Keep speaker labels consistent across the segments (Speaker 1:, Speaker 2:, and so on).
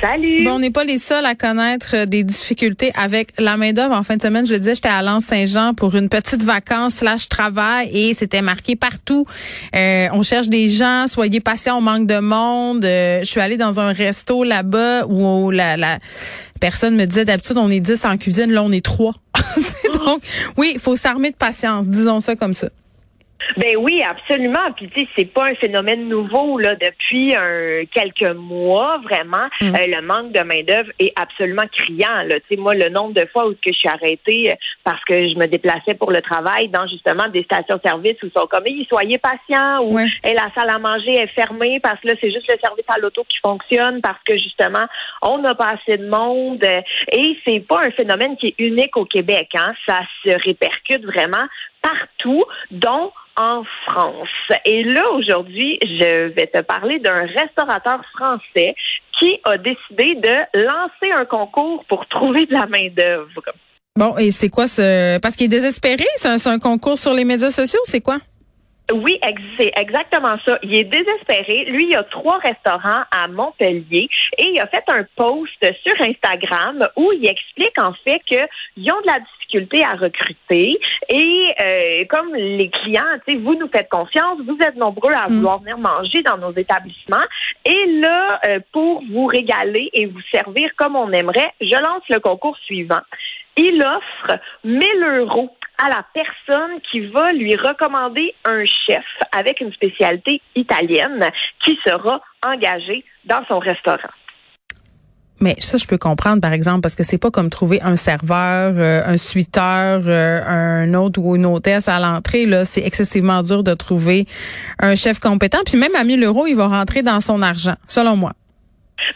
Speaker 1: Salut.
Speaker 2: Bon, on n'est pas les seuls à connaître euh, des difficultés avec la main d'œuvre. En fin de semaine, je le disais, j'étais à Lens-Saint-Jean pour une petite vacance slash travail et c'était marqué partout. Euh, on cherche des gens, soyez patients, on manque de monde. Euh, je suis allée dans un resto là-bas où la, la personne me disait d'habitude on est 10 en cuisine, là on est 3. Donc, oui, il faut s'armer de patience, disons ça comme ça.
Speaker 1: Ben oui, absolument. Puis tu sais, c'est pas un phénomène nouveau là depuis un, quelques mois vraiment.
Speaker 2: Mm.
Speaker 1: Euh, le manque de main d'œuvre est absolument criant. Là, tu sais, moi le nombre de fois où que je suis arrêtée euh, parce que je me déplaçais pour le travail dans justement des stations-service où ils sont comme, soyez patients ou
Speaker 2: Ouais.
Speaker 1: Hey, la salle à manger est fermée parce que là c'est juste le service à l'auto qui fonctionne parce que justement on n'a pas assez de monde. Et c'est pas un phénomène qui est unique au Québec. Hein. Ça se répercute vraiment partout, dont en France. Et là, aujourd'hui, je vais te parler d'un restaurateur français qui a décidé de lancer un concours pour trouver de la main-d'œuvre.
Speaker 2: Bon, et c'est quoi ce... Parce qu'il est désespéré, c'est un, concours sur les médias sociaux, c'est quoi?
Speaker 1: Oui, c'est exactement ça. Il est désespéré. Lui, il a trois restaurants à Montpellier et il a fait un post sur Instagram où il explique en fait qu'ils ont de la difficulté à recruter et euh, comme les clients, tu sais, vous nous faites confiance, vous êtes nombreux à vouloir venir manger dans nos établissements et là, euh, pour vous régaler et vous servir comme on aimerait, je lance le concours suivant. Il offre 1000 euros à la personne qui va lui recommander un chef avec une spécialité italienne qui sera engagé dans son restaurant.
Speaker 2: Mais ça, je peux comprendre, par exemple, parce que c'est pas comme trouver un serveur, euh, un suiteur, euh, un autre ou une hôtesse à l'entrée. Là, c'est excessivement dur de trouver un chef compétent. Puis même à 1000 euros, il va rentrer dans son argent, selon moi.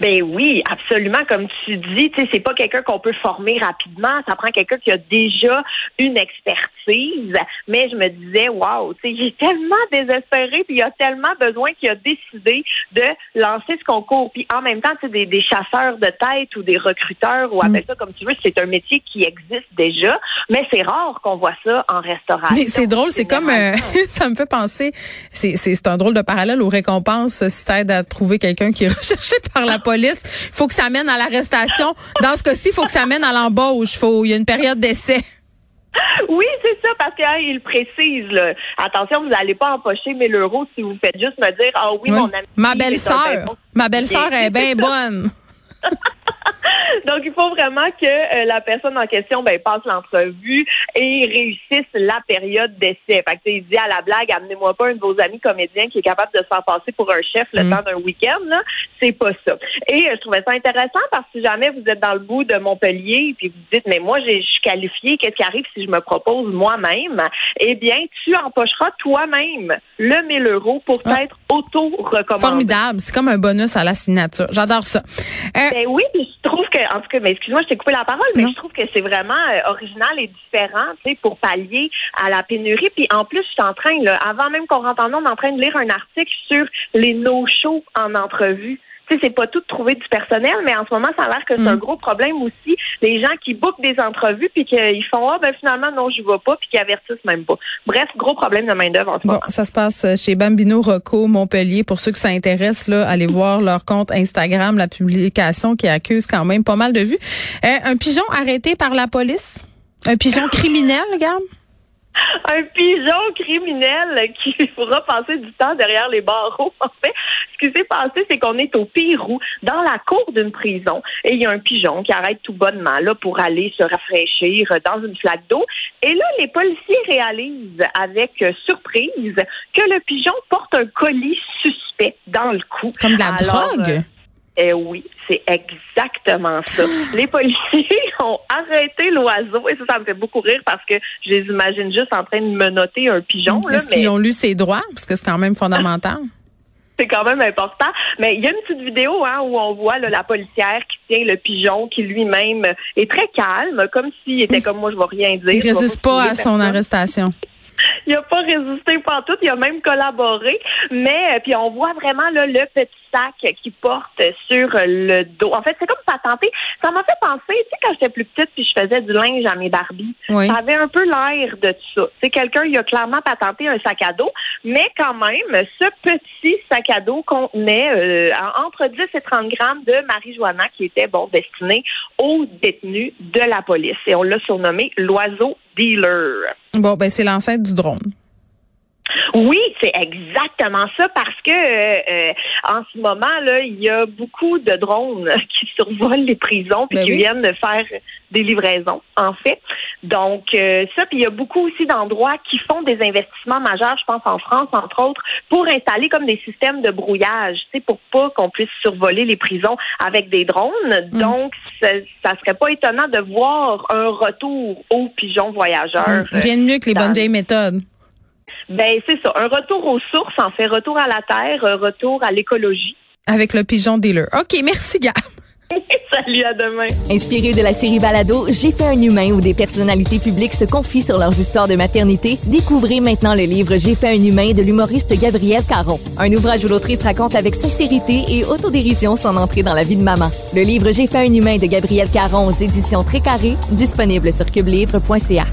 Speaker 1: Ben oui, absolument. Comme tu dis, tu sais, c'est pas quelqu'un qu'on peut former rapidement. Ça prend quelqu'un qui a déjà une expertise. Mais je me disais, waouh, tu sais, il est tellement désespéré, puis il a tellement besoin qu'il a décidé de lancer ce concours. Puis en même temps, tu sais, des, des chasseurs de tête ou des recruteurs ou appelle ça comme tu veux, c'est un métier qui existe déjà. Mais c'est rare qu'on voit ça en restauration.
Speaker 2: Mais c'est drôle, c'est comme euh, ça me fait penser. C'est un drôle de parallèle aux récompenses si t'aides à trouver quelqu'un qui est recherché par la police. Il faut que ça mène à l'arrestation. Dans ce cas-ci, il faut que ça mène à l'embauche. Faut il y a une période d'essai.
Speaker 1: Oui, c'est ça, parce qu'il précise, là. Attention, vous n'allez pas empocher 1000 euros si vous faites juste me dire, ah oui,
Speaker 2: Ouais.
Speaker 1: mon ami.
Speaker 2: Ma belle-sœur, ma belle-sœur est bien bonne.
Speaker 1: Donc, il faut vraiment que euh, la personne en question ben, passe l'entrevue et réussisse la période d'essai. Fait que, il dit à la blague, amenez-moi pas un de vos amis comédiens qui est capable de se faire passer pour un chef le
Speaker 2: Mm.
Speaker 1: temps d'un week-end. C'est pas ça. Et euh, je trouvais ça intéressant parce que si jamais vous êtes dans le bout de Montpellier puis vous dites, mais moi, je suis qualifiée, qu'est-ce qui arrive si je me propose moi-même? Eh bien, tu empocheras toi-même le 1000 euros pour
Speaker 2: Ah.
Speaker 1: être auto-recommandé.
Speaker 2: Formidable. C'est comme un bonus à la signature. J'adore ça. Euh,
Speaker 1: Ben oui, puis je trouve que, en tout cas, mais excuse-moi, je t'ai coupé la parole, mais
Speaker 2: Non.
Speaker 1: je trouve que c'est vraiment euh, original et différent, tu sais, pour pallier à la pénurie. Puis en plus, je suis en train, là, avant même qu'on rentre en ondes, en train de lire un article sur les no-shows en entrevue. Tu sais, c'est pas tout de trouver du personnel, mais en ce moment, ça a l'air que c'est
Speaker 2: Mm.
Speaker 1: un gros problème aussi. Les gens qui bookent des entrevues puis qu'ils font ah ben finalement non, je vais pas puis qui avertissent même pas. Bref, gros problème de main d'œuvre en ce
Speaker 2: Bon,
Speaker 1: moment.
Speaker 2: ça se passe chez Bambino Rocco Montpellier. Pour ceux que ça intéresse, là, allez voir leur compte Instagram, la publication qui accuse quand même pas mal de vues. Euh, un pigeon arrêté par la police? Un pigeon criminel, regarde?
Speaker 1: un pigeon criminel qui pourra passer du temps derrière les barreaux. En fait, ce qui s'est passé, c'est qu'on est au Pérou, dans la cour d'une prison, et il y a un pigeon qui arrête tout bonnement là pour aller se rafraîchir dans une flaque d'eau. Et là, les policiers réalisent avec euh, surprise que le pigeon porte un colis suspect dans le cou.
Speaker 2: Comme de la
Speaker 1: Alors,
Speaker 2: drogue?
Speaker 1: euh, Eh oui, c'est exactement ça. Les policiers ont arrêté l'oiseau et ça, ça me fait beaucoup rire parce que je les imagine juste en train de menotter un pigeon.
Speaker 2: Est-ce qu'ils ont lu ses droits? Parce que c'est quand même fondamental.
Speaker 1: c'est quand même important. Mais il y a une petite vidéo hein, où on voit là, la policière qui tient le pigeon, qui lui-même est très calme, comme s'il était comme moi, je vais rien dire.
Speaker 2: Il résiste pas à son arrestation.
Speaker 1: Il a pas résisté tout, il a même collaboré, mais euh, puis on voit vraiment là, le petit sac qui porte sur le dos. En fait, c'est comme patenté. Ça m'a fait penser, tu sais, quand j'étais plus petite puis je faisais du linge à mes Barbies, ça avait un peu l'air de ça. C'est quelqu'un, il a clairement patenté un sac à dos, mais quand même, ce petit sac à dos contenait euh, entre 10 et 30 grammes de marijuana qui était, bon, destiné aux détenus de la police. Et on l'a surnommé l'oiseau dealer.
Speaker 2: Bon, ben c'est l'ancêtre du drone.
Speaker 1: Oui, c'est exactement ça parce que euh, euh, en ce moment là, il y a beaucoup de drones qui survolent les prisons puis ben qui viennent faire des livraisons en fait. Donc euh, ça puis il y a beaucoup aussi d'endroits qui font des investissements majeurs, je pense en France entre autres, pour installer comme des systèmes de brouillage, tu pour pas qu'on puisse survoler les prisons avec des drones. Mm. Donc ça, ça, serait pas étonnant de voir un retour aux pigeons voyageurs. Mm.
Speaker 2: Rien de mieux que les bonnes vieilles méthodes.
Speaker 1: Ben c'est ça, un retour aux sources, en fait, retour à la terre, un retour à l'écologie.
Speaker 2: Avec le pigeon dealer. OK, merci Gab.
Speaker 1: Salut, à demain.
Speaker 3: Inspiré de la série Balado, J'ai fait un humain où des personnalités publiques se confient sur leurs histoires de maternité, découvrez maintenant le livre J'ai fait un humain de l'humoriste Gabriel Caron. Un ouvrage où l'autrice raconte avec sincérité et autodérision son entrée dans la vie de maman. Le livre J'ai fait un humain de Gabriel Caron aux éditions Très Carré, disponible sur cubelivre.ca.